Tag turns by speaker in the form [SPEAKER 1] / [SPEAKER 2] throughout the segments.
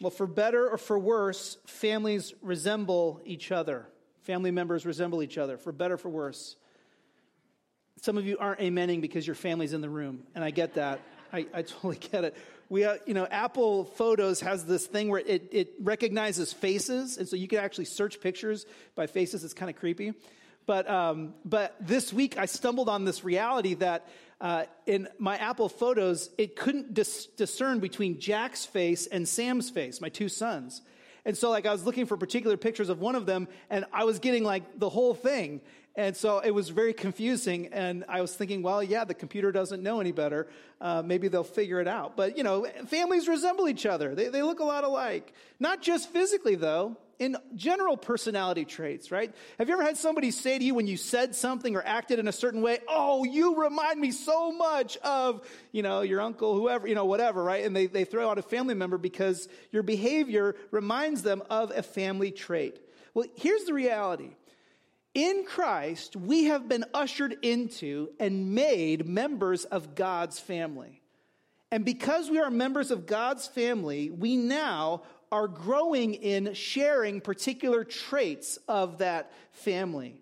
[SPEAKER 1] Well, for better or for worse, families resemble each other. Family members resemble each other, for better or for worse. Some of you aren't amening because your family's in the room, and I get that. I, I totally get it. We, uh, you know, Apple Photos has this thing where it, it recognizes faces, and so you can actually search pictures by faces. It's kind of creepy. But, um, but this week I stumbled on this reality that uh, in my Apple Photos, it couldn't dis- discern between Jack's face and Sam's face, my two sons. And so, like, I was looking for particular pictures of one of them, and I was getting like the whole thing. And so it was very confusing. And I was thinking, well, yeah, the computer doesn't know any better. Uh, maybe they'll figure it out. But, you know, families resemble each other. They, they look a lot alike. Not just physically, though in general personality traits, right? Have you ever had somebody say to you when you said something or acted in a certain way, oh, you remind me so much of, you know, your uncle, whoever, you know, whatever, right? And they, they throw out a family member because your behavior reminds them of a family trait. Well, here's the reality. In Christ, we have been ushered into and made members of God's family. And because we are members of God's family, we now are growing in sharing particular traits of that family.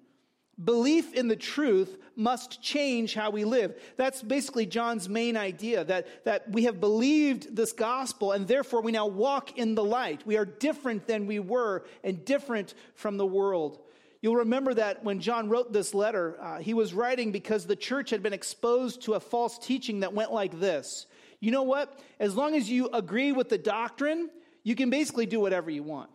[SPEAKER 1] Belief in the truth must change how we live. That's basically John's main idea that, that we have believed this gospel and therefore we now walk in the light. We are different than we were and different from the world. You'll remember that when John wrote this letter, uh, he was writing because the church had been exposed to a false teaching that went like this. You know what? As long as you agree with the doctrine, you can basically do whatever you want.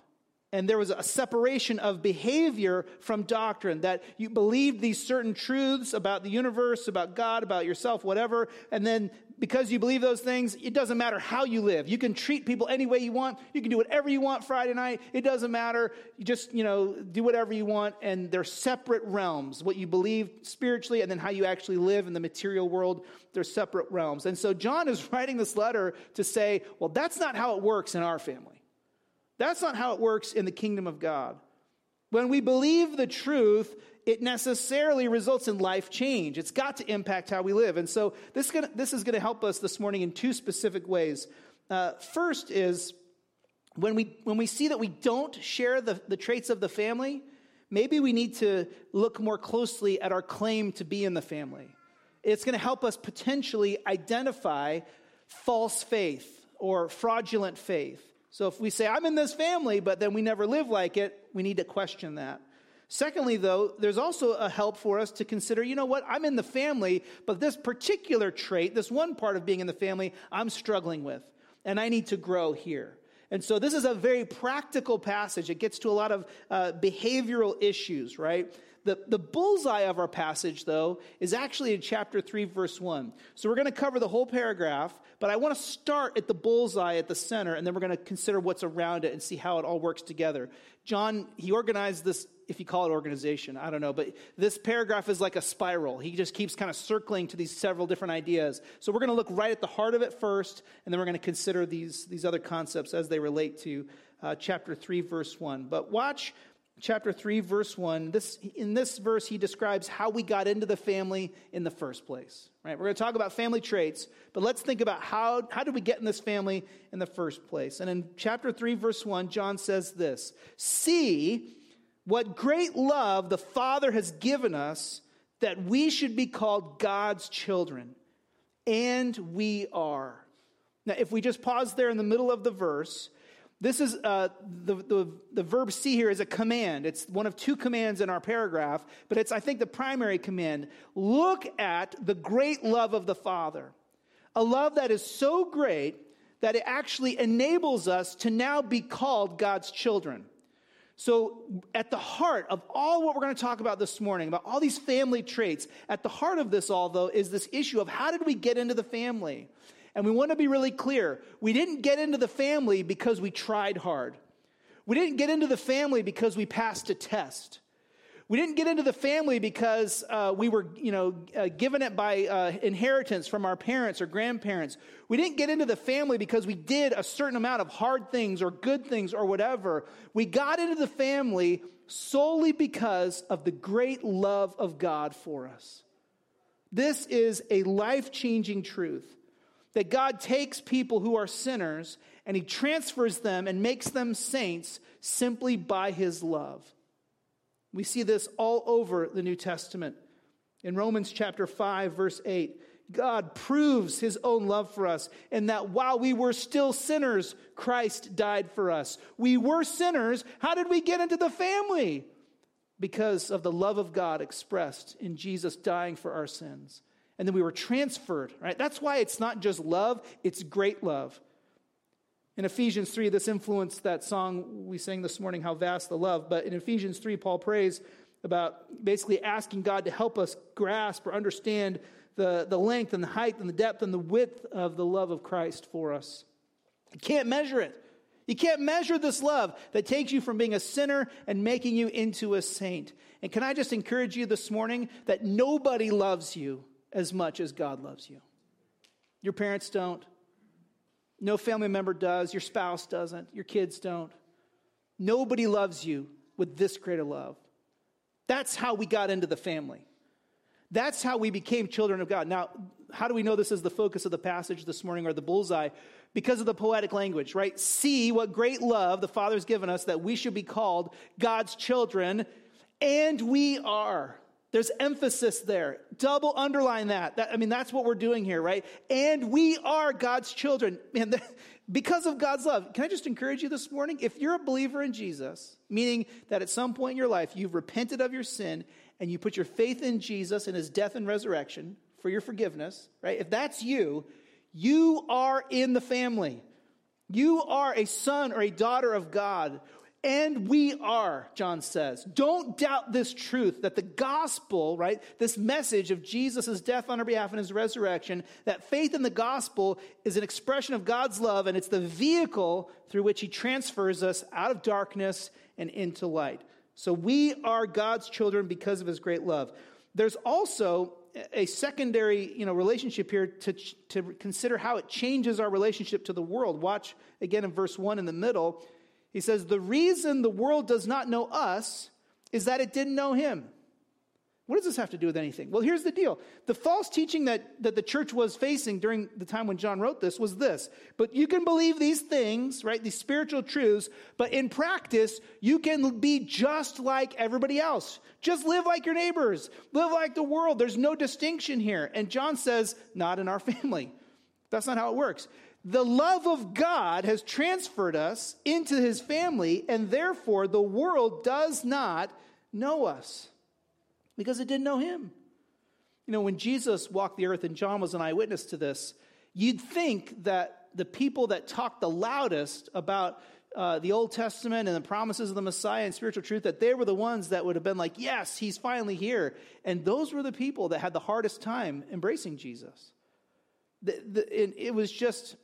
[SPEAKER 1] And there was a separation of behavior from doctrine that you believed these certain truths about the universe, about God, about yourself, whatever. And then because you believe those things, it doesn't matter how you live. You can treat people any way you want. You can do whatever you want Friday night. It doesn't matter. You just, you know, do whatever you want. And they're separate realms. What you believe spiritually and then how you actually live in the material world, they're separate realms. And so John is writing this letter to say, well, that's not how it works in our family. That's not how it works in the kingdom of God. When we believe the truth, it necessarily results in life change. It's got to impact how we live. And so this, gonna, this is going to help us this morning in two specific ways. Uh, first is when we, when we see that we don't share the, the traits of the family, maybe we need to look more closely at our claim to be in the family. It's going to help us potentially identify false faith or fraudulent faith. So if we say, I'm in this family, but then we never live like it, we need to question that. Secondly, though, there's also a help for us to consider, you know what, I'm in the family, but this particular trait, this one part of being in the family, I'm struggling with, and I need to grow here. And so this is a very practical passage. It gets to a lot of uh, behavioral issues, right? The, the bullseye of our passage, though, is actually in chapter 3, verse 1. So we're going to cover the whole paragraph, but I want to start at the bullseye at the center, and then we're going to consider what's around it and see how it all works together. John, he organized this, if you call it organization, I don't know, but this paragraph is like a spiral. He just keeps kind of circling to these several different ideas. So we're going to look right at the heart of it first, and then we're going to consider these, these other concepts as they relate to uh, chapter 3, verse 1. But watch chapter 3 verse 1 this in this verse he describes how we got into the family in the first place right? We're going to talk about family traits but let's think about how how did we get in this family in the first place? And in chapter 3 verse 1 john says this see what great love the father has given us that we should be called god's children and we are. Now if we just pause there in the middle of the verse this is uh, the, the, the verb see here is a command. It's one of two commands in our paragraph, but it's, I think, the primary command. Look at the great love of the Father. A love that is so great that it actually enables us to now be called God's children. So, at the heart of all what we're going to talk about this morning, about all these family traits, at the heart of this all, though, is this issue of how did we get into the family? And we want to be really clear. We didn't get into the family because we tried hard. We didn't get into the family because we passed a test. We didn't get into the family because uh, we were, you know, uh, given it by uh, inheritance from our parents or grandparents. We didn't get into the family because we did a certain amount of hard things or good things or whatever. We got into the family solely because of the great love of God for us. This is a life changing truth that God takes people who are sinners and he transfers them and makes them saints simply by his love. We see this all over the New Testament. In Romans chapter 5 verse 8, God proves his own love for us in that while we were still sinners, Christ died for us. We were sinners. How did we get into the family? Because of the love of God expressed in Jesus dying for our sins. And then we were transferred, right? That's why it's not just love, it's great love. In Ephesians 3, this influenced that song we sang this morning, How Vast the Love. But in Ephesians 3, Paul prays about basically asking God to help us grasp or understand the, the length and the height and the depth and the width of the love of Christ for us. You can't measure it. You can't measure this love that takes you from being a sinner and making you into a saint. And can I just encourage you this morning that nobody loves you as much as God loves you? Your parents don't. No family member does. Your spouse doesn't. Your kids don't. Nobody loves you with this great a love. That's how we got into the family. That's how we became children of God. Now, how do we know this is the focus of the passage this morning or the bullseye? Because of the poetic language, right? See what great love the Father's given us that we should be called God's children, and we are. There's emphasis there. Double underline that. that. I mean, that's what we're doing here, right? And we are God's children. Man, because of God's love. Can I just encourage you this morning? If you're a believer in Jesus, meaning that at some point in your life you've repented of your sin and you put your faith in Jesus and his death and resurrection for your forgiveness, right? If that's you, you are in the family. You are a son or a daughter of God. And we are, John says. Don't doubt this truth that the gospel, right, this message of Jesus' death on our behalf and his resurrection, that faith in the gospel is an expression of God's love and it's the vehicle through which he transfers us out of darkness and into light. So we are God's children because of his great love. There's also a secondary you know, relationship here to, to consider how it changes our relationship to the world. Watch again in verse 1 in the middle. He says, The reason the world does not know us is that it didn't know him. What does this have to do with anything? Well, here's the deal. The false teaching that, that the church was facing during the time when John wrote this was this. But you can believe these things, right? These spiritual truths, but in practice, you can be just like everybody else. Just live like your neighbors. Live like the world. There's no distinction here. And John says, not in our family. That's not how it works. The love of God has transferred us into his family, and therefore the world does not know us because it didn't know him. You know, when Jesus walked the earth and John was an eyewitness to this, you'd think that the people that talked the loudest about uh, the Old Testament and the promises of the Messiah and spiritual truth, that they were the ones that would have been like, yes, he's finally here. And those were the people that had the hardest time embracing Jesus. The, the, it was just,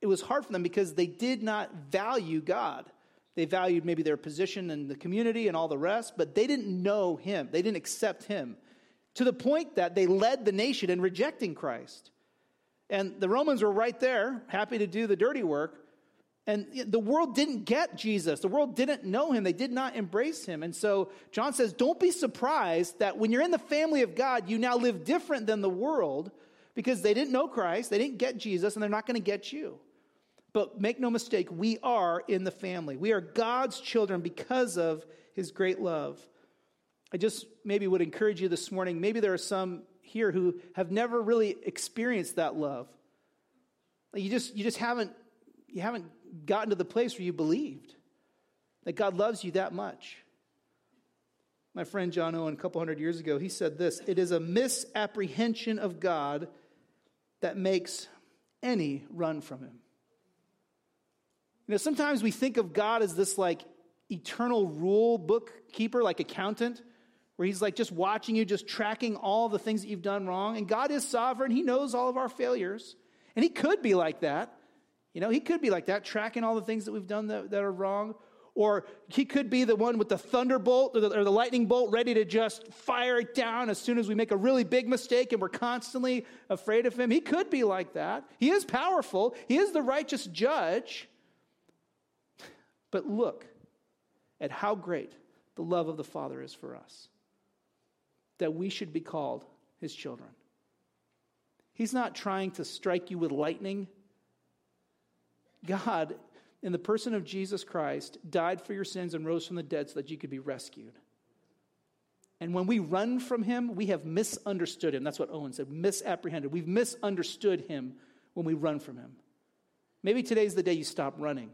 [SPEAKER 1] it was hard for them because they did not value God. They valued maybe their position in the community and all the rest, but they didn't know him. They didn't accept him to the point that they led the nation in rejecting Christ. And the Romans were right there, happy to do the dirty work. And the world didn't get Jesus. The world didn't know him. They did not embrace him. And so John says, don't be surprised that when you're in the family of God, you now live different than the world because they didn't know Christ, they didn't get Jesus, and they're not going to get you. But make no mistake, we are in the family. We are God's children because of his great love. I just maybe would encourage you this morning. Maybe there are some here who have never really experienced that love. You just, you just haven't, you haven't gotten to the place where you believed that God loves you that much. My friend John Owen, a couple hundred years ago, he said this It is a misapprehension of God that makes any run from him. You know, sometimes we think of God as this like eternal rule bookkeeper, like accountant, where he's like just watching you, just tracking all the things that you've done wrong. And God is sovereign, he knows all of our failures. And he could be like that. You know, he could be like that, tracking all the things that we've done that, that are wrong. Or he could be the one with the thunderbolt or the, or the lightning bolt ready to just fire it down as soon as we make a really big mistake and we're constantly afraid of him. He could be like that. He is powerful, he is the righteous judge. But look at how great the love of the Father is for us, that we should be called his children. He's not trying to strike you with lightning. God, in the person of Jesus Christ, died for your sins and rose from the dead so that you could be rescued. And when we run from him, we have misunderstood him. That's what Owen said misapprehended. We've misunderstood him when we run from him. Maybe today's the day you stop running.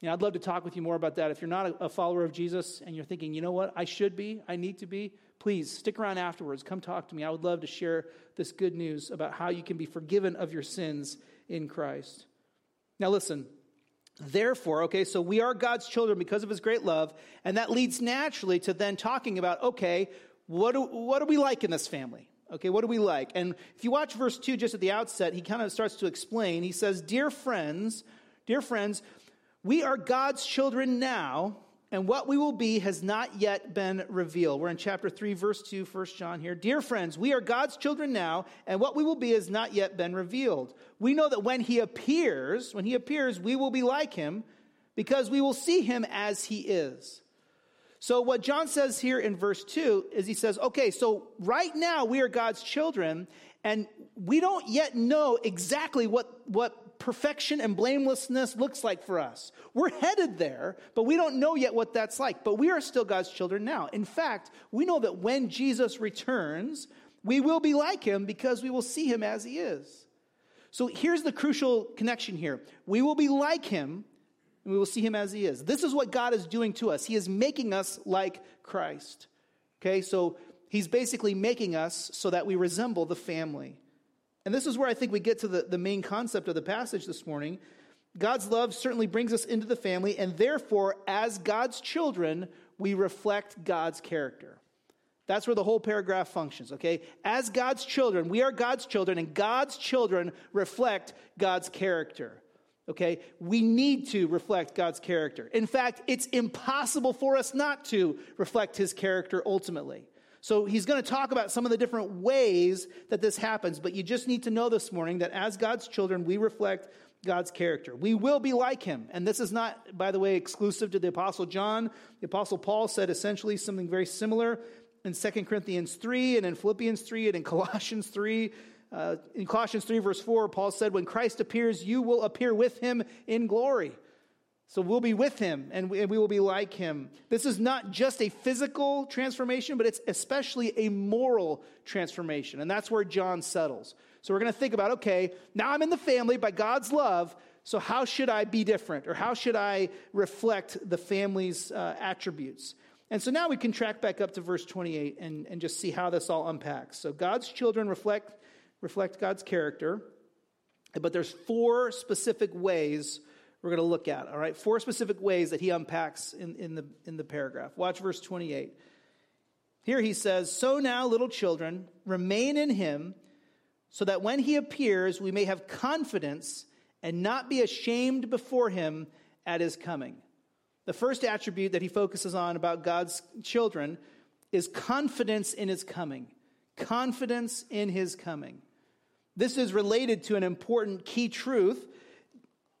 [SPEAKER 1] You know, I'd love to talk with you more about that. If you're not a follower of Jesus and you're thinking, you know what, I should be, I need to be, please stick around afterwards. Come talk to me. I would love to share this good news about how you can be forgiven of your sins in Christ. Now, listen. Therefore, okay, so we are God's children because of his great love, and that leads naturally to then talking about, okay, what do, what do we like in this family? Okay, what do we like? And if you watch verse 2 just at the outset, he kind of starts to explain. He says, Dear friends, dear friends, we are God's children now, and what we will be has not yet been revealed. We're in chapter 3, verse 2, 1 John here. Dear friends, we are God's children now, and what we will be has not yet been revealed. We know that when he appears, when he appears, we will be like him because we will see him as he is. So, what John says here in verse 2 is he says, okay, so right now we are God's children, and we don't yet know exactly what, what perfection and blamelessness looks like for us. We're headed there, but we don't know yet what that's like. But we are still God's children now. In fact, we know that when Jesus returns, we will be like him because we will see him as he is. So here's the crucial connection here we will be like him and we will see him as he is. This is what God is doing to us. He is making us like Christ. Okay, so he's basically making us so that we resemble the family. And this is where I think we get to the, the main concept of the passage this morning. God's love certainly brings us into the family, and therefore, as God's children, we reflect God's character. That's where the whole paragraph functions, okay? As God's children, we are God's children, and God's children reflect God's character, okay? We need to reflect God's character. In fact, it's impossible for us not to reflect his character ultimately. So he's going to talk about some of the different ways that this happens, but you just need to know this morning that as God's children, we reflect God's character. We will be like him. And this is not, by the way, exclusive to the Apostle John. The Apostle Paul said essentially something very similar in 2 Corinthians 3 and in Philippians 3 and in Colossians 3. Uh, in Colossians 3, verse 4, Paul said, When Christ appears, you will appear with him in glory. So we'll be with him and we, will be like him. This is not just a physical transformation, but it's especially a moral transformation. And that's where John settles. So we're going to think about okay, now I'm in the family by God's love. So how should I be different? Or how should I reflect the family's uh, attributes? And so now we can track back up to verse 28 and, and just see how this all unpacks. So God's children reflect, reflect God's character, but there's four specific ways we're going to look at. All right, four specific ways that he unpacks in, in, the, in the paragraph. Watch verse 28. Here he says, So now, little children, remain in him, so that when he appears, we may have confidence and not be ashamed before him at his coming. The first attribute that he focuses on about God's children is confidence in his coming. Confidence in his coming. This is related to an important key truth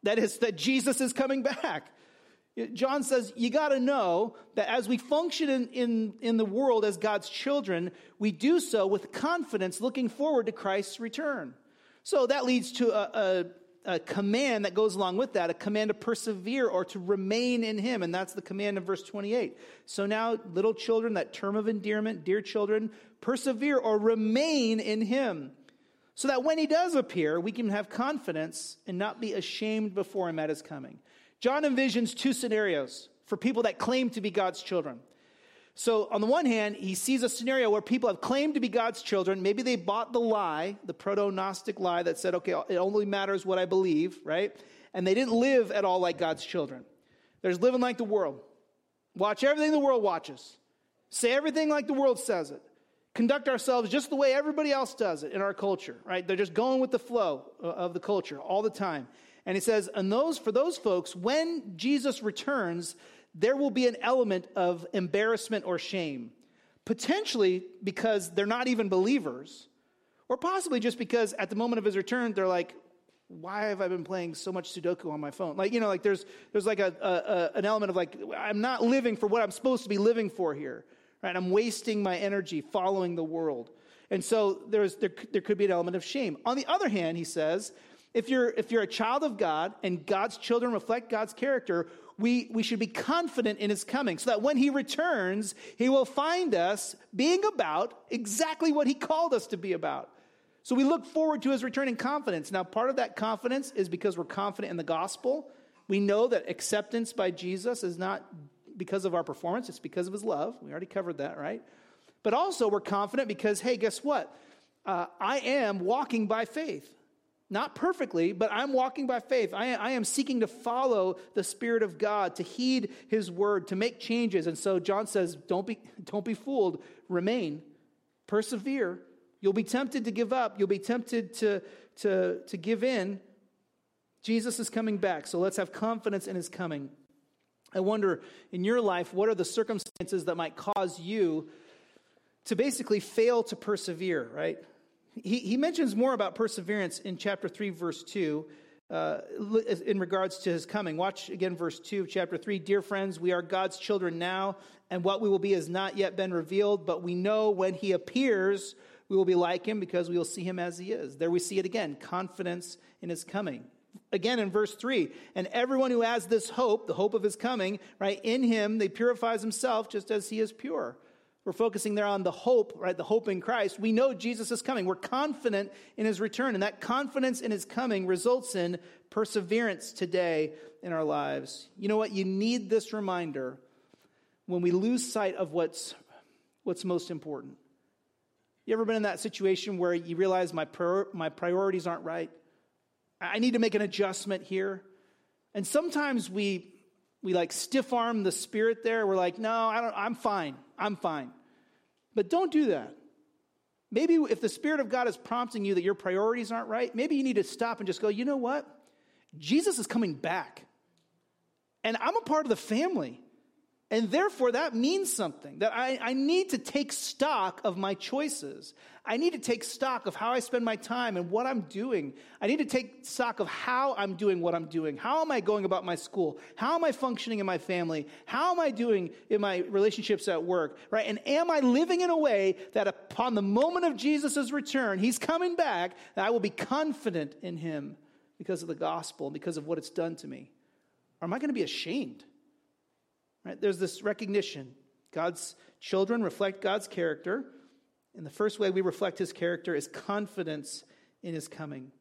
[SPEAKER 1] that is, that Jesus is coming back. John says, you got to know that as we function in, in, in the world as God's children, we do so with confidence looking forward to Christ's return. So that leads to a, a, a command that goes along with that, a command to persevere or to remain in Him. And that's the command in verse 28. So now, little children, that term of endearment, dear children, persevere or remain in Him so that when he does appear, we can have confidence and not be ashamed before him at his coming. John envisions two scenarios for people that claim to be God's children. So, on the one hand, he sees a scenario where people have claimed to be God's children. Maybe they bought the lie, the proto Gnostic lie that said, okay, it only matters what I believe, right? And they didn't live at all like God's children. There's living like the world. Watch everything the world watches, say everything like the world says it conduct ourselves just the way everybody else does it in our culture, right? They're just going with the flow uh, of the culture all the time. And he says, and those for those folks, when Jesus returns, there will be an element of embarrassment or shame. Potentially because they're not even believers, or possibly just because at the moment of his return, they're like, why have I been playing so much Sudoku on my phone? Like, you know, like there's, there's like a, a, an element of like, I'm not living for what I'm supposed to be living for here right? I'm wasting my energy following the world. And so there's, there, there could be an element of shame. On the other hand, he says, if you're, if you're a child of God and God's children reflect God's character, we, we should be confident in his coming so that when he returns, he will find us being about exactly what he called us to be about. So we look forward to his return in confidence. Now, part of that confidence is because we're confident in the gospel. We know that acceptance by Jesus is not because of our performance, it's because of his love. We already covered that, right? But also, we're confident because, hey, guess what? Uh, I am walking by faith. Not perfectly, but I'm walking by faith. I, I, am seeking to follow the Spirit of God, to heed His word, to make changes. And so John says, don't be, don't be fooled. Remain, persevere. You'll be tempted to give up, you'll be tempted to, to, to give in. Jesus is coming back, so let's have confidence in His coming. I wonder in your life, what are the circumstances that might cause you to basically fail to persevere, right? He, he mentions more about perseverance in chapter 3, verse 2, uh, in regards to his coming. Watch again verse 2 of chapter 3. Dear friends, we are God's children now, and what we will be has not yet been revealed, but we know when he appears, we will be like him because we will see him as he is. There we see it again confidence in his coming. Again in verse 3, and everyone who has this hope, the hope of his coming, right, in him, they purifies himself just as he is pure. We're focusing there on the hope, right? The hope in Christ. We know Jesus is coming. We're confident in his return. And that confidence in his coming results in perseverance today in our lives. You know what? You need this reminder when we lose sight of what's, what's most important. You ever been in that situation where you realize my, prior, my priorities aren't right? I need to make an adjustment here. And sometimes we, we like stiff arm the spirit there. We're like, no, I don't, I'm fine. I'm fine. But don't do that. Maybe if the Spirit of God is prompting you that your priorities aren't right, maybe you need to stop and just go, you know what? Jesus is coming back. And I'm a part of the family. And therefore, that means something that I, I need to take stock of my choices. I need to take stock of how I spend my time and what I'm doing. I need to take stock of how I'm doing what I'm doing. How am I going about my school? How am I functioning in my family? How am I doing in my relationships at work? Right? And am I living in a way that upon the moment of Jesus' return, he's coming back, that I will be confident in him because of the gospel, and because of what it's done to me? Or am I going to be ashamed? Right? There's this recognition. God's children reflect God's character. And the first way we reflect his character is confidence in his coming.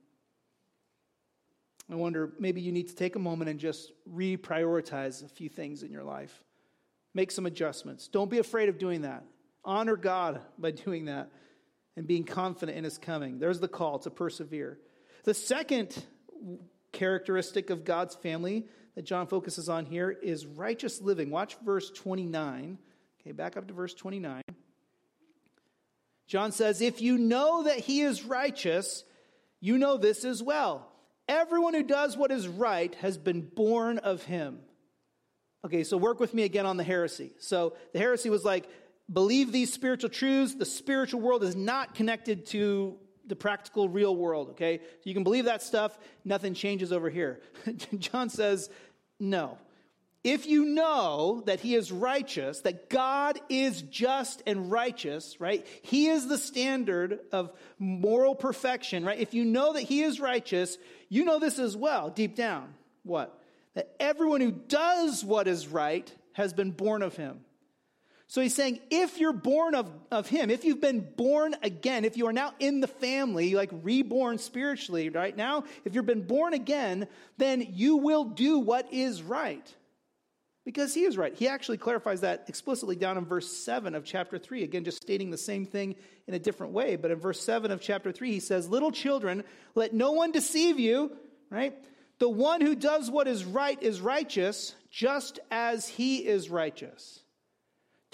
[SPEAKER 1] I wonder, maybe you need to take a moment and just reprioritize a few things in your life. Make some adjustments. Don't be afraid of doing that. Honor God by doing that and being confident in his coming. There's the call to persevere. The second characteristic of God's family that John focuses on here is righteous living. Watch verse 29. Okay, back up to verse 29. John says, If you know that he is righteous, you know this as well. Everyone who does what is right has been born of him. Okay, so work with me again on the heresy. So the heresy was like, believe these spiritual truths. The spiritual world is not connected to the practical real world, okay? You can believe that stuff, nothing changes over here. John says, no. If you know that he is righteous, that God is just and righteous, right? He is the standard of moral perfection, right? If you know that he is righteous, you know this as well, deep down. What? That everyone who does what is right has been born of him. So he's saying, if you're born of, of him, if you've been born again, if you are now in the family, like reborn spiritually, right now, if you've been born again, then you will do what is right. Because he is right. He actually clarifies that explicitly down in verse 7 of chapter 3. Again, just stating the same thing in a different way. But in verse 7 of chapter 3, he says, Little children, let no one deceive you, right? The one who does what is right is righteous, just as he is righteous.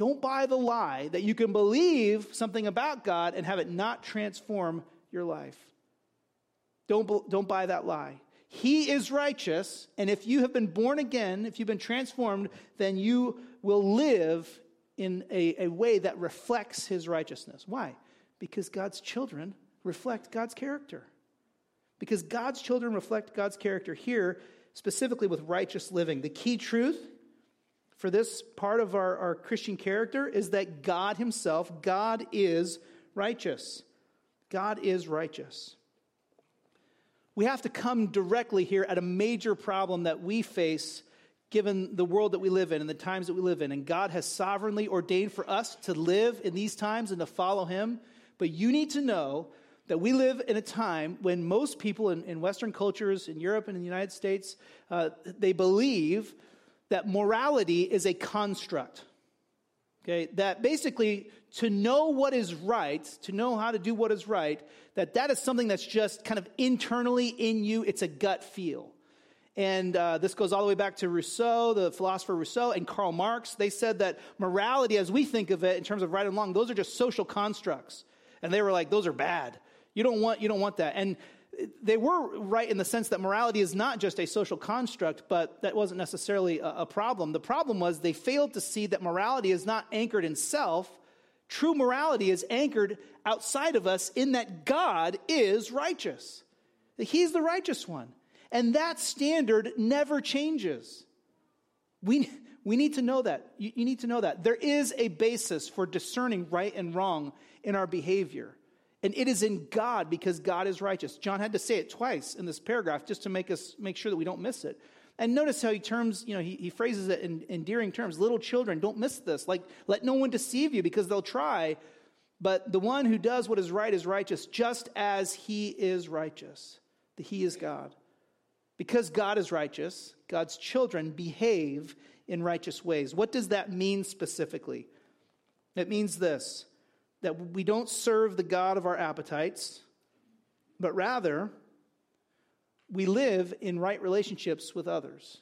[SPEAKER 1] Don't buy the lie that you can believe something about God and have it not transform your life. Don't, don't buy that lie. He is righteous, and if you have been born again, if you've been transformed, then you will live in a, a way that reflects his righteousness. Why? Because God's children reflect God's character. Because God's children reflect God's character here, specifically with righteous living. The key truth for this part of our, our Christian character is that God Himself, God is righteous. God is righteous. We have to come directly here at a major problem that we face given the world that we live in and the times that we live in. And God has sovereignly ordained for us to live in these times and to follow Him. But you need to know that we live in a time when most people in, in Western cultures, in Europe and in the United States, uh, they believe that morality is a construct. Okay, that basically to know what is right, to know how to do what is right, that that is something that's just kind of internally in you. It's a gut feel. And uh, this goes all the way back to Rousseau, the philosopher Rousseau, and Karl Marx. They said that morality, as we think of it in terms of right and wrong, those are just social constructs. And they were like, those are bad. You don't want, you don't want that. And they were right in the sense that morality is not just a social construct, but that wasn't necessarily a, a problem. The problem was they failed to see that morality is not anchored in self. True morality is anchored outside of us in that God is righteous. He's the righteous one. And that standard never changes. We, we need to know that. You, you need to know that. There is a basis for discerning right and wrong in our behavior. And it is in God because God is righteous. John had to say it twice in this paragraph just to make us make sure that we don't miss it. And notice how he terms, you know, he, he phrases it in endearing terms. Little children, don't miss this. Like, let no one deceive you because they'll try. But the one who does what is right is righteous, just as he is righteous. The he is God. Because God is righteous, God's children behave in righteous ways. What does that mean specifically? It means this that we don't serve the God of our appetites, but rather we live in right relationships with others.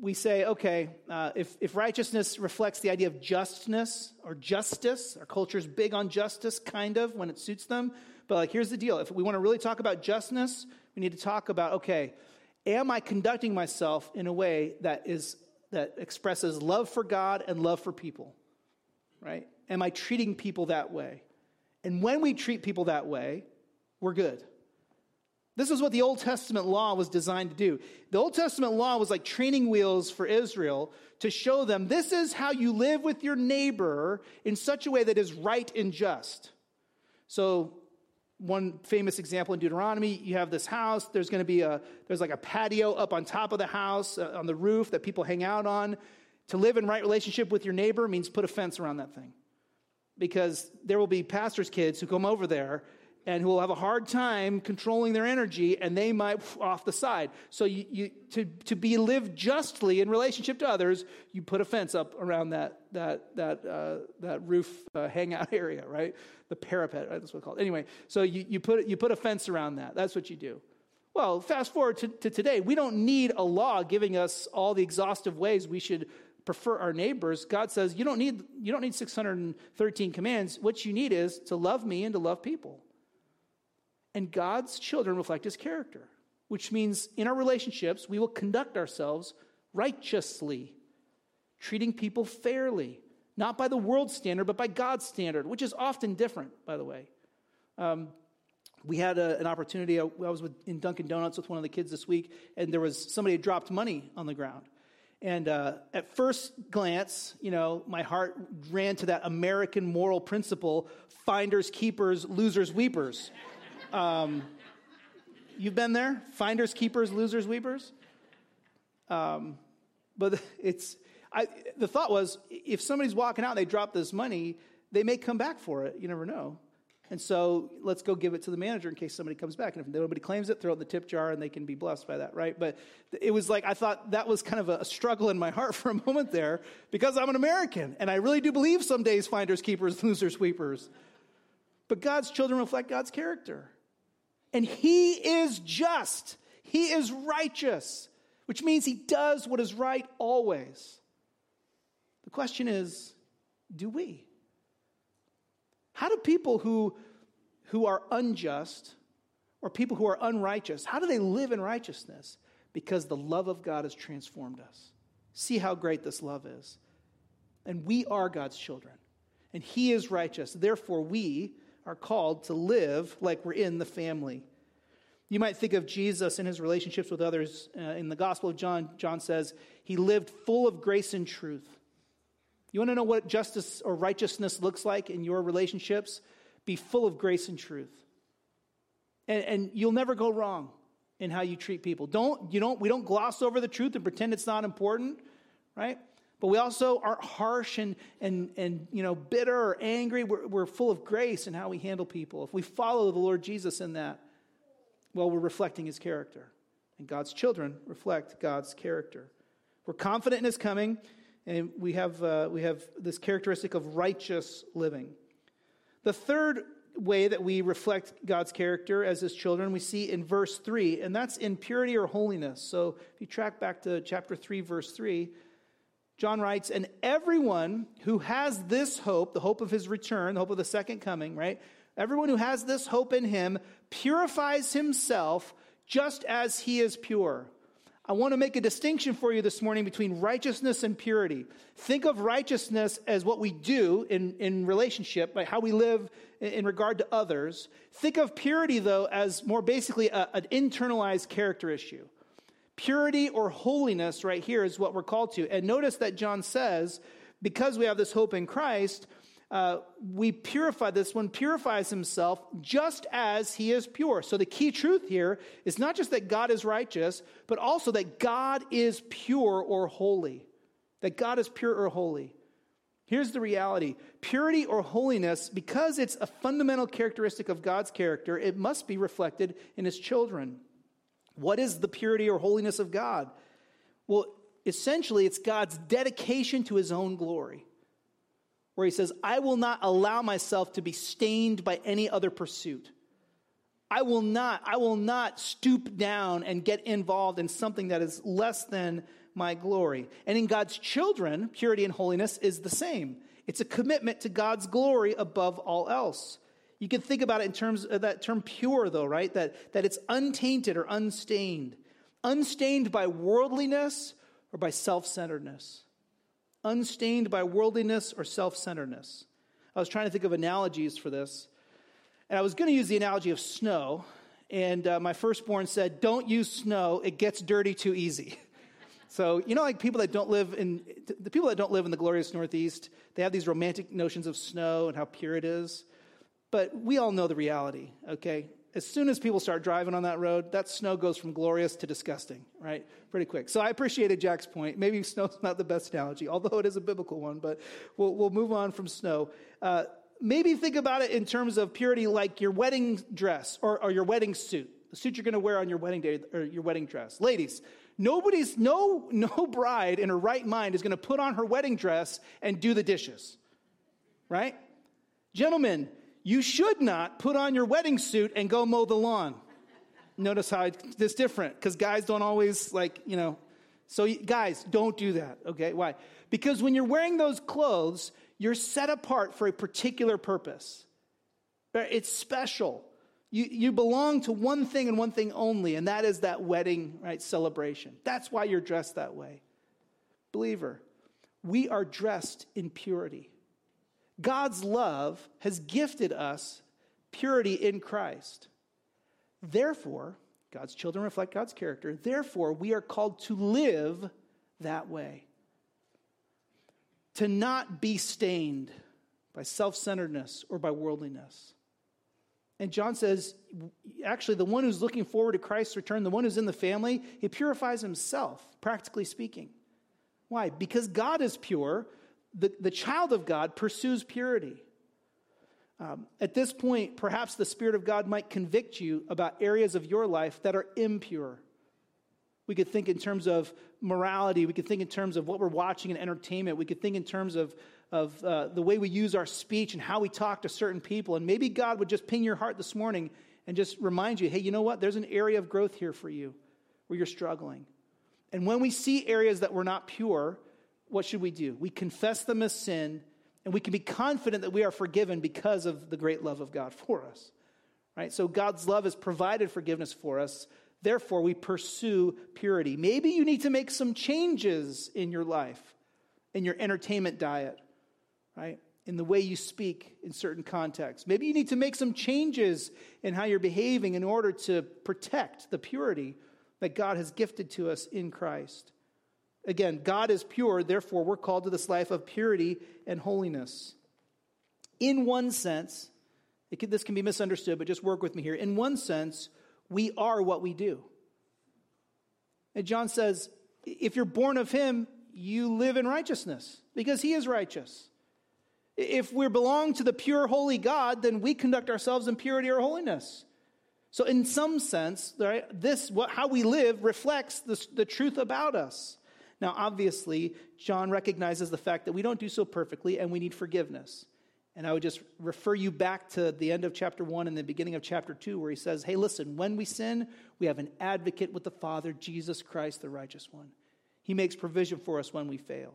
[SPEAKER 1] We say, okay, uh, if, if righteousness reflects the idea of justness or justice, our culture is big on justice, kind of, when it suits them. But like, here's the deal: if we want to really talk about justness, we need to talk about, okay, am I conducting myself in a way that is that expresses love for God and love for people? Right? am I treating people that way? And when we treat people that way, we're good. This is what the Old Testament law was designed to do. The Old Testament law was like training wheels for Israel to show them this is how you live with your neighbor in such a way that is right and just. So, one famous example in Deuteronomy, you have this house, there's going to be a there's like a patio up on top of the house uh, on the roof that people hang out on. To live in right relationship with your neighbor means put a fence around that thing because there will be pastors' kids who come over there and who will have a hard time controlling their energy and they might off the side. So you, you, to, to be lived justly in relationship to others, you put a fence up around that, that, that, uh, that roof uh, hangout area, right? The parapet, right? that's what it's called. Anyway, so you, you, put, you put a fence around that. That's what you do. Well, fast forward to, to today. We don't need a law giving us all the exhaustive ways we should prefer our neighbors, God says you don't need you don't need 613 commands. What you need is to love me and to love people. And God's children reflect his character, which means in our relationships we will conduct ourselves righteously, treating people fairly, not by the world's standard but by God's standard, which is often different, by the way. Um, we had a, an opportunity. I, I was with, in Dunkin' Donuts with one of the kids this week, and there was somebody dropped money on the ground. And uh, at first glance, you know, my heart ran to that American moral principle finders, keepers, losers, weepers. Um, you've been there? Finders, keepers, losers, weepers? Um, but it's, I, the thought was if somebody's walking out and they drop this money, they may come back for it. You never know. And so let's go give it to the manager in case somebody comes back. And if nobody claims it, throw it in the tip jar and they can be blessed by that, right? But it was like, I thought that was kind of a struggle in my heart for a moment there because I'm an American. And I really do believe some days finders, keepers, losers, sweepers. But God's children reflect God's character. And He is just, He is righteous, which means He does what is right always. The question is do we? How do people who, who are unjust or people who are unrighteous, how do they live in righteousness? Because the love of God has transformed us. See how great this love is. And we are God's children, and He is righteous. Therefore, we are called to live like we're in the family. You might think of Jesus and his relationships with others. Uh, in the Gospel of John, John says he lived full of grace and truth. You want to know what justice or righteousness looks like in your relationships? be full of grace and truth. And, and you'll never go wrong in how you treat people. Don't, you don't, we don't gloss over the truth and pretend it's not important, right? But we also aren't harsh and, and, and you know, bitter or angry. We're, we're full of grace in how we handle people. If we follow the Lord Jesus in that, well, we're reflecting his character. And God's children reflect God's character. We're confident in his coming, and we have, uh, we have this characteristic of righteous living. The third way that we reflect God's character as his children, we see in verse 3, and that's in purity or holiness. So if you track back to chapter 3, verse 3, John writes, And everyone who has this hope, the hope of his return, the hope of the second coming, right? Everyone who has this hope in him purifies himself just as he is pure. I want to make a distinction for you this morning between righteousness and purity. Think of righteousness as what we do in, in relationship, how we live in, in regard to others. Think of purity, though, as more basically a, an internalized character issue. Purity or holiness, right here, is what we're called to. And notice that John says, because we have this hope in Christ, uh, we purify this one purifies himself just as he is pure. So the key truth here is not just that god is righteous but also that god is pure or holy. That god is pure or holy. Here's the reality. Purity or holiness because it's a fundamental characteristic of god's character it must be reflected in his children. What is the purity or holiness of God? Well, essentially, it's God's dedication to his own glory, where he says, I will not allow myself to be stained by any other pursuit. I will not, I will not stoop down and get involved in something that is less than my glory. And in God's children, purity and holiness is the same. It's a commitment to God's glory above all else. You can think about it in terms of that term pure, though, right? That, that it's untainted or unstained. Unstained by worldliness or by self centeredness. Unstained by worldliness or self centeredness. I was trying to think of analogies for this. And I was going to use the analogy of snow. And uh, my firstborn said, Don't use snow, it gets dirty too easy. So, you know, like people that don't live in, the people that don't live in the glorious Northeast, they have these romantic notions of snow and how pure it is. But we all know the reality, okay? As soon as people start driving on that road, that snow goes from glorious to disgusting, right? Pretty quick. So I appreciated Jack's point. Maybe snow's not the best analogy, although it is a biblical one, but we'll, we'll move on from snow. Uh, maybe think about it in terms of purity like your wedding dress or, or your wedding suit, the suit you're going to wear on your wedding day or your wedding dress. Ladies, nobody's, no, no bride in her right mind is going to put on her wedding dress and do the dishes, right? Gentlemen, you should not put on your wedding suit and go mow the lawn. Notice how it's different because guys don't always like, you know. So, guys, don't do that, okay? Why? Because when you're wearing those clothes, you're set apart for a particular purpose. Uh, it's special. You, you belong to one thing and one thing only, and that is that wedding right, celebration. That's why you're dressed that way. Believer, we are dressed in purity. God's love has gifted us purity in Christ. Therefore, God's children reflect God's character. Therefore, we are called to live that way. To not be stained by self centeredness or by worldliness. And John says, actually, the one who's looking forward to Christ's return, the one who's in the family, he purifies himself, practically speaking. Why? Because God is pure, the, the child of God pursues purity. Um, at this point, perhaps the Spirit of God might convict you about areas of your life that are impure. We could think in terms of morality. We could think in terms of what we're watching in entertainment. We could think in terms of, of uh, the way we use our speech and how we talk to certain people. And maybe God would just ping your heart this morning and just remind you hey, you know what? There's an area of growth here for you where you're struggling. And when we see areas that we're not pure, what should we do? We confess them as sin, and we can be confident that we are forgiven because of the great love of God for us. Right? So God's love has provided forgiveness for us. Therefore, we pursue purity. Maybe you need to make some changes in your life, in your entertainment diet, right? In the way you speak in certain contexts. Maybe you need to make some changes in how you're behaving in order to protect the purity that God has gifted to us in Christ. Again, God is pure, therefore, we're called to this life of purity and holiness. In one sense, Can, this can be misunderstood, but just work with me here. In one sense, we are what we do. And John says, if you're born of him, you live in righteousness because he is righteous. If we belong to the pure, holy God, then we conduct ourselves in purity or holiness. So, in some sense, right, this what, how we live reflects the, the truth about us. Now, obviously, John recognizes the fact that we don't do so perfectly and we need forgiveness. And I would just refer you back to the end of chapter 1 and the beginning of chapter 2, where he says, Hey, listen, when we sin, we have an advocate with the Father, Jesus Christ, the righteous one. He makes provision for us when we fail.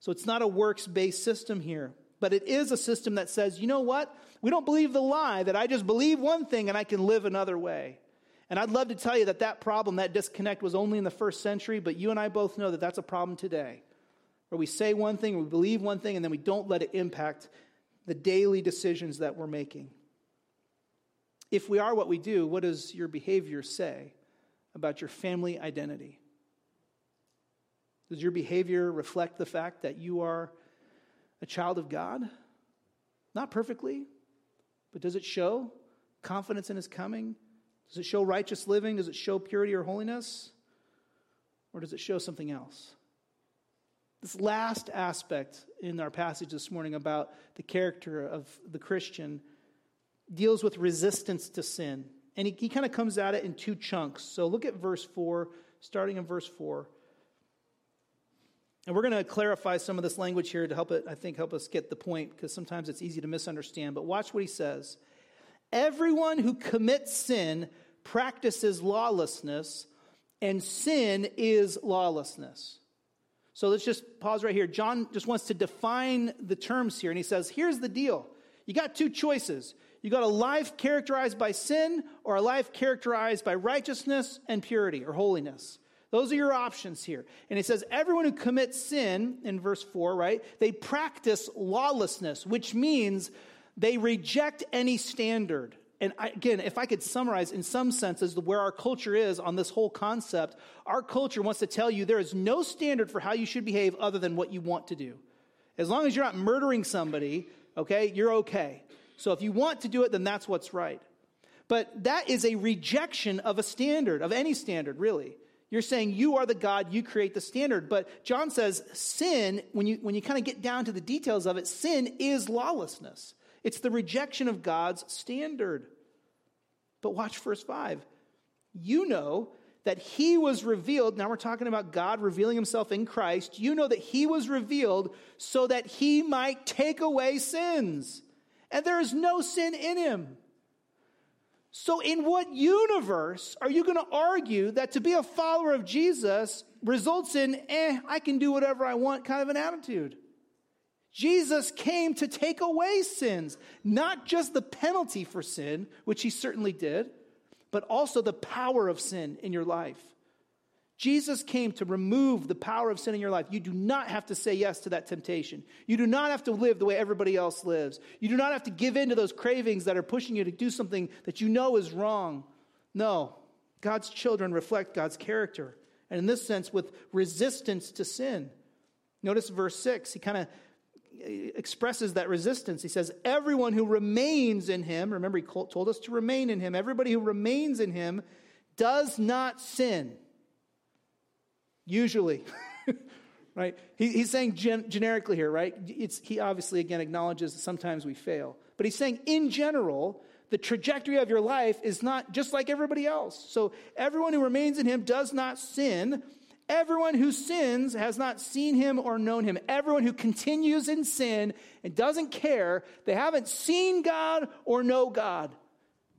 [SPEAKER 1] So it's not a works based system here, but it is a system that says, you know what? We don't believe the lie that I just believe one thing and I can live another way. And I'd love to tell you that that problem, that disconnect, was only in the first century, but you and I both know that that's a problem today. Where we say one thing, we believe one thing, and then we don't let it impact the daily decisions that we're making. If we are what we do, what does your behavior say about your family identity? Does your behavior reflect the fact that you are a child of God? Not perfectly, but does it show confidence in His coming? Does it show righteous living? Does it show purity or holiness? Or does it show something else? This last aspect in our passage this morning about the character of the Christian deals with resistance to sin. And he, he kind of comes at it in two chunks. So look at verse 4, starting in verse 4. And we're going to clarify some of this language here to help it, I think, help us get the point, because sometimes it's easy to misunderstand. But watch what he says. Everyone who commits sin practices lawlessness, and sin is lawlessness. So let's just pause right here. John just wants to define the terms here, and he says, Here's the deal. You got two choices. You got a life characterized by sin, or a life characterized by righteousness and purity or holiness. Those are your options here. And he says, everyone who commits sin, in verse 4, right, they practice lawlessness, which means they reject any standard. And I, again, if I could summarize in some senses where our culture is on this whole concept, our culture wants to tell you there is no standard for how you should behave other than what you want to do. As long as you're not murdering somebody, okay, you're okay. So if you want to do it, then that's what's right. But that is a rejection of a standard, of any standard, really. You're saying you are the God, you create the standard. But John says sin, when you, when you kind of get down to the details of it, sin is lawlessness. It's the rejection of God's standard. But watch verse 5. You know that he was revealed. Now we're talking about God revealing himself in Christ. You know that he was revealed so that he might take away sins. And there is no sin in him. So, in what universe are you going to argue that to be a follower of Jesus results in, eh, I can do whatever I want kind of an attitude? Jesus came to take away sins, not just the penalty for sin, which he certainly did, but also the power of sin in your life. Jesus came to remove the power of sin in your life. You do not have to say yes to that temptation. You do not have to live the way everybody else lives. You do not have to give in to those cravings that are pushing you to do something that you know is wrong. No, God's children reflect God's character. And in this sense, with resistance to sin. Notice verse 6, he kind of expresses that resistance. He says, Everyone who remains in him, remember, he told us to remain in him, everybody who remains in him does not sin usually. right? He, he's saying gen- generically here, right? It's, he obviously, again, acknowledges that sometimes we fail. But he's saying, in general, the trajectory of your life is not just like everybody else. So everyone who remains in him does not sin. Everyone who sins has not seen him or known him. Everyone who continues in sin and doesn't care, they haven't seen God or know God.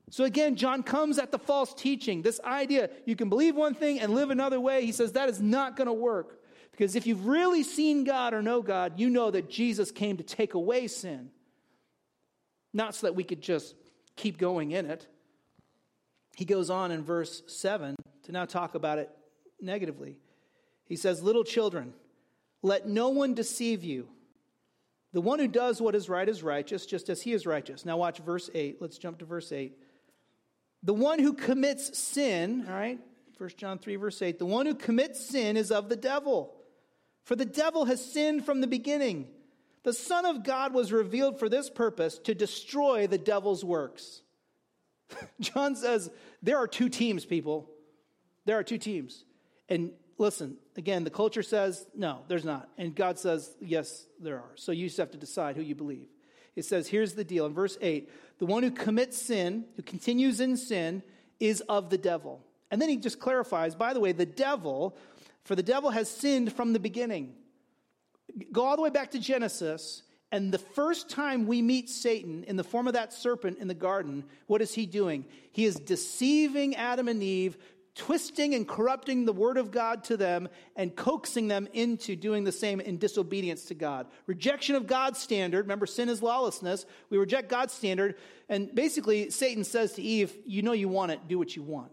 [SPEAKER 1] So again, John comes at the false teaching. This idea you can believe one thing and live another way. He says that is not going to work. Because if you've really seen God or know God, you know that Jesus came to take away sin. Not so that we could just keep going in it. He goes on in verse 7 to now talk about it negatively. He says, Little children, let no one deceive you. The one who does what is right is righteous, just as he is righteous. Now, watch verse 8. Let's jump to verse 8. The one who commits sin, all right, 1 John 3, verse 8, the one who commits sin is of the devil. For the devil has sinned from the beginning. The Son of God was revealed for this purpose to destroy the devil's works. John says there are two teams, people. There are two teams. And listen, again, the culture says no, there's not. And God says yes, there are. So you just have to decide who you believe. It says, here's the deal in verse 8 the one who commits sin, who continues in sin, is of the devil. And then he just clarifies, by the way, the devil, for the devil has sinned from the beginning. Go all the way back to Genesis, and the first time we meet Satan in the form of that serpent in the garden, what is he doing? He is deceiving Adam and Eve, twisting and corrupting the word of God to them, and coaxing them into doing the same in disobedience to God. Rejection of God's standard. Remember, sin is lawlessness. We reject God's standard. And basically, Satan says to Eve, You know you want it, do what you want.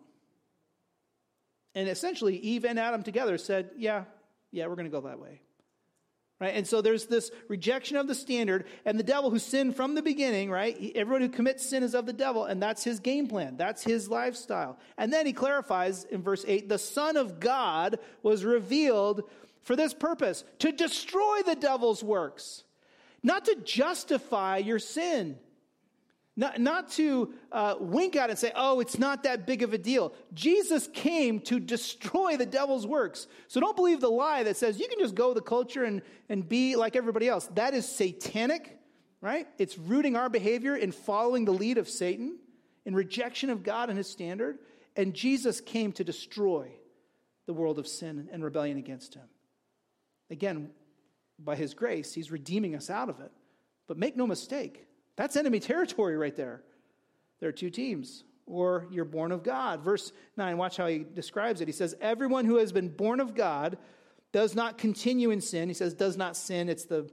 [SPEAKER 1] And essentially, Eve and Adam together said, Yeah, yeah, we're going to go that way. Right? And so there's this rejection of the standard, and the devil who sinned from the beginning, right? Everyone who commits sin is of the devil, and that's his game plan. That's his lifestyle. And then he clarifies in verse 8 the Son of God was revealed for this purpose to destroy the devil's works, not to justify your sin. Not, not to uh, wink at and say, oh, it's not that big of a deal. Jesus came to destroy the devil's works. So don't believe the lie that says you can just go the culture and, and be like everybody else. That is satanic, right? It's rooting our behavior in following the lead of Satan, in rejection of God and his standard. And Jesus came to destroy the world of sin and rebellion against him. Again, by his grace, he's redeeming us out of it. But make no mistake, that's enemy territory right there. There are two teams. Or you're born of God. Verse 9, watch how he describes it. He says, Everyone who has been born of God does not continue in sin. He says, does not sin. It's the,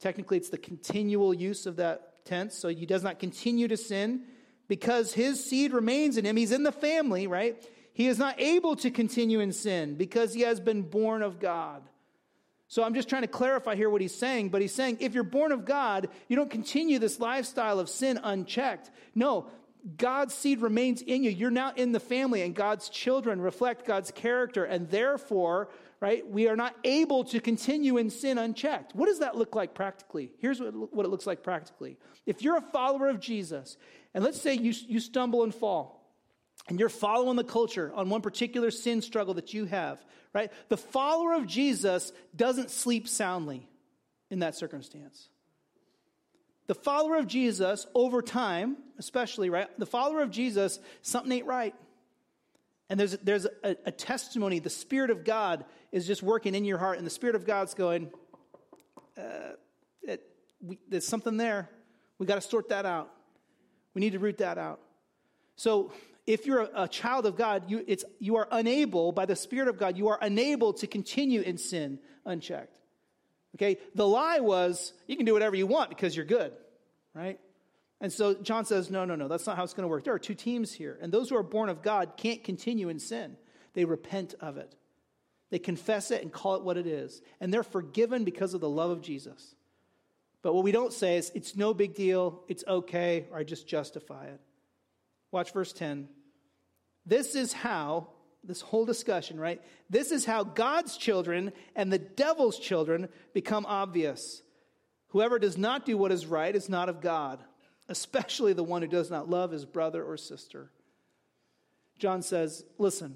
[SPEAKER 1] technically, it's the continual use of that tense. So he does not continue to sin because his seed remains in him. He's in the family, right? He is not able to continue in sin because he has been born of God. So I'm just trying to clarify here what he's saying, but he's saying if you're born of God, you don't continue this lifestyle of sin unchecked. No, God's seed remains in you. You're now in the family, and God's children reflect God's character, and therefore, right, we are not able to continue in sin unchecked. What does that look like practically? Here's what, it looks like practically. If you're a follower of Jesus, and let's say you, you stumble and fall, and you're following the culture on one particular sin struggle that you have, right? The follower of Jesus doesn't sleep soundly in that circumstance. The follower of Jesus, over time, especially, right? The follower of Jesus, something ain't right. And there's, there's a, a testimony. The Spirit of God is just working in your heart, and the Spirit of God's going, uh, it, we, there's something there. We got to sort that out. We need to root that out. So if you're a, child of God, you, it's, you are unable, by the Spirit of God, you are unable to continue in sin unchecked. Okay? The lie was, you can do whatever you want because you're good, right? And so John says, no, no, no, that's not how it's going to work. There are two teams here. And those who are born of God can't continue in sin, they repent of it. They confess it and call it what it is. And they're forgiven because of the love of Jesus. But what we don't say is, it's no big deal, it's okay, or I just justify it. Watch verse 10. This is how, this whole discussion, right? This is how God's children and the devil's children become obvious. Whoever does not do what is right is not of God, especially the one who does not love his brother or sister. John says, listen,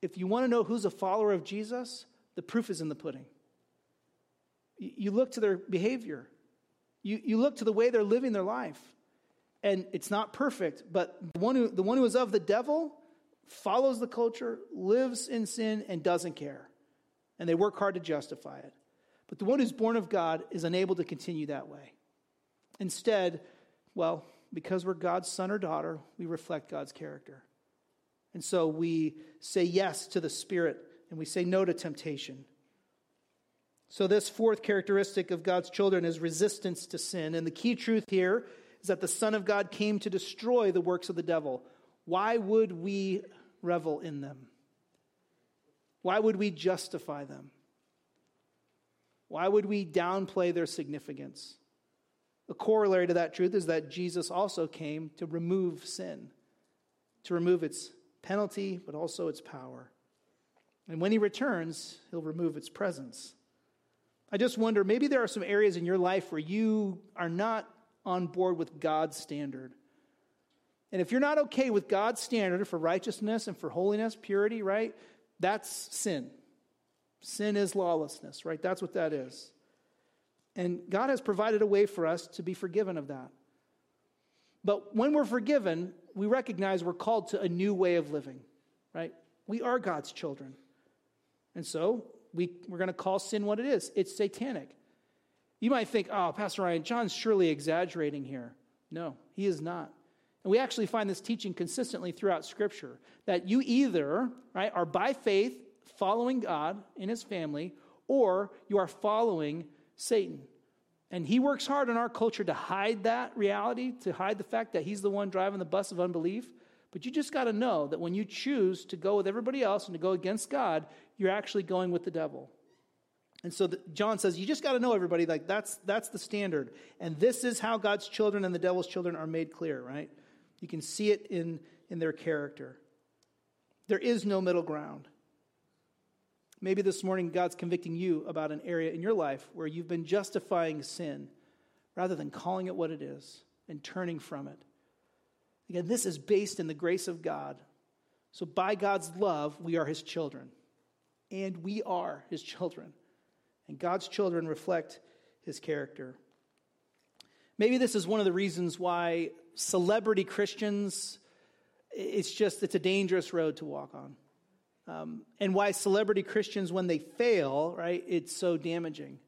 [SPEAKER 1] if you want to know who's a follower of Jesus, the proof is in the pudding. You look to their behavior, you, you look to the way they're living their life and it's not perfect, but the one who, the one who is of the devil follows the culture, lives in sin, and doesn't care. And they work hard to justify it. But the one who's born of God is unable to continue that way. Instead, well, because we're God's son or daughter, we reflect God's character. And so we say yes to the Spirit and we say no to temptation. So, this fourth characteristic of God's children is resistance to sin. And the key truth here is that the Son of God came to destroy the works of the devil. Why would we revel in them? Why would we justify them? Why would we downplay their significance? The corollary to that truth is that Jesus also came to remove sin, to remove its penalty, but also its power. And when he returns, he'll remove its presence. I just wonder maybe there are some areas in your life where you are not on board with God's standard. And if you're not okay with God's standard for righteousness and for holiness, purity, right? That's sin. Sin is lawlessness, right? That's what that is. And God has provided a way for us to be forgiven of that. But when we're forgiven, we recognize we're called to a new way of living, right? We are God's children. And so we, we're going to call sin what it is it's satanic. You might think, oh, Pastor Ryan, John's surely exaggerating here. No, he is not. And we actually find this teaching consistently throughout Scripture that you either right, are by faith following God in his family, or you are following Satan. And he works hard in our culture to hide that reality, to hide the fact that he's the one driving the bus of unbelief. But you just got to know that when you choose to go with everybody else and to go against God, you're actually going with the devil. And so the, John says, you just got to know everybody, like that's, that's the standard. And this is how God's children and the devil's children are made clear, right? You can see it in, in their character. There is no middle ground. Maybe this morning God's convicting you about an area in your life where you've been justifying sin rather than calling it what it is and turning from it. Again, this is based in the grace of God. So, by God's love, we are his children. And we are his children. And God's children reflect his character. Maybe this is one of the reasons why celebrity Christians, it's just, it's a dangerous road to walk on. Um, and why celebrity Christians, when they fail, right, it's so damaging.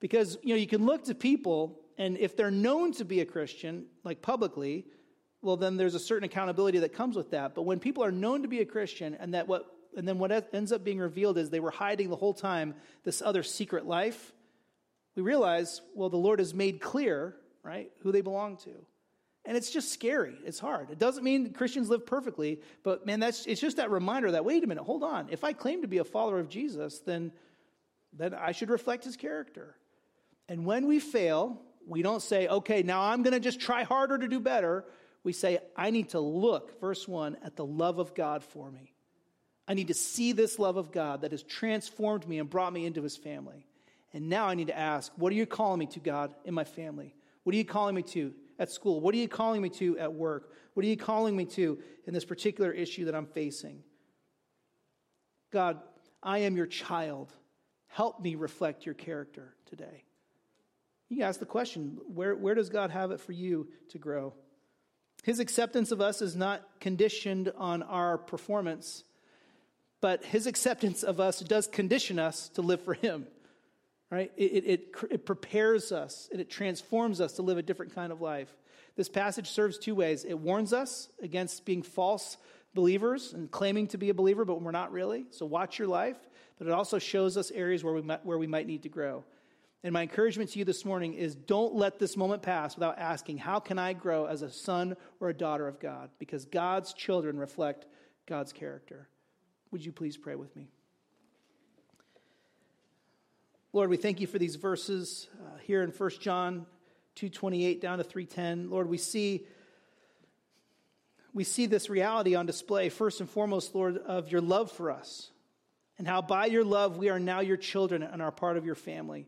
[SPEAKER 1] Because, you know, you can look to people, and if they're known to be a Christian, like publicly, well, then there's a certain accountability that comes with that. But when people are known to be a Christian, and that what, and then what ends up being revealed is they were hiding the whole time this other secret life, we realize, well, the Lord has made clear, right, who they belong to. And it's just scary. It's hard. It doesn't mean Christians live perfectly, but man, that's it's just that reminder that wait a minute, hold on. If I claim to be a follower of Jesus, then then I should reflect his character. And when we fail, we don't say, okay, now I'm going to just try harder to do better. We say, I need to look, verse 1, at the love of God for me. I need to see this love of God that has transformed me and brought me into his family. And now I need to ask, what are you calling me to, God, in my family? What are you calling me to at school? What are you calling me to at work? What are you calling me to in this particular issue that I'm facing? God, I am your child. Help me reflect your character today. You ask the question where, where does God have it for you to grow? His acceptance of us is not conditioned on our performance, but his acceptance of us does condition us to live for him right? It, it, it, prepares us and it transforms us to live a different kind of life. This passage serves two ways it warns us against being false believers and claiming to be a believer, but we're not really. So watch your life. But it also shows us areas where we might, where we might need to grow. And my encouragement to you this morning is don't let this moment pass without asking, how can I grow as a son or a daughter of God? Because God's children reflect God's character. Would you please pray with me? Lord, we thank you for these verses uh, here in 1 John 2:28 down to 3:10. Lord, we see we see this reality on display first and foremost, Lord, of your love for us and how by your love we are now your children and are part of your family.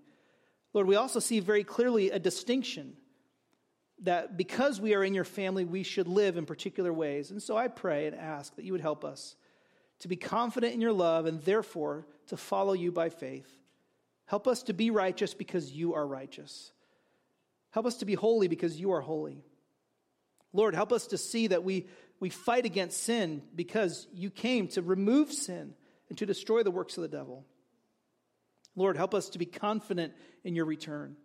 [SPEAKER 1] Lord, we also see very clearly a distinction that because we are in your family, we should live in particular ways. And so I pray and ask that you would help us to be confident in your love and therefore to follow you by faith. Help us to be righteous because you are righteous. Help us to be holy because you are holy. Lord, help us to see that we, we fight against sin because you came to remove sin and to destroy the works of the devil. Lord, help us to be confident in your return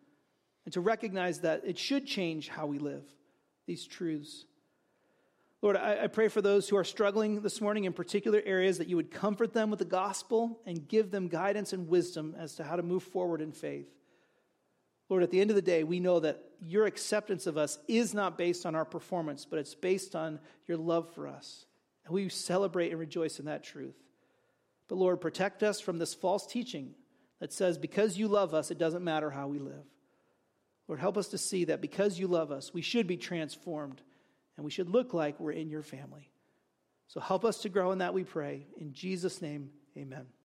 [SPEAKER 1] and to recognize that it should change how we live, these truths. Lord, I, I, pray for those who are struggling this morning in particular areas that you would comfort them with the gospel and give them guidance and wisdom as to how to move forward in faith. Lord, at the end of the day, we know that your acceptance of us is not based on our performance, but it's based on your love for us. And we celebrate and rejoice in that truth. But Lord, protect us from this false teaching that says because you love us, it doesn't matter how we live. Lord, help us to see that because you love us, we should be transformed and we should look like we're in your family. So help us to grow in that, we pray. In Jesus' name, amen.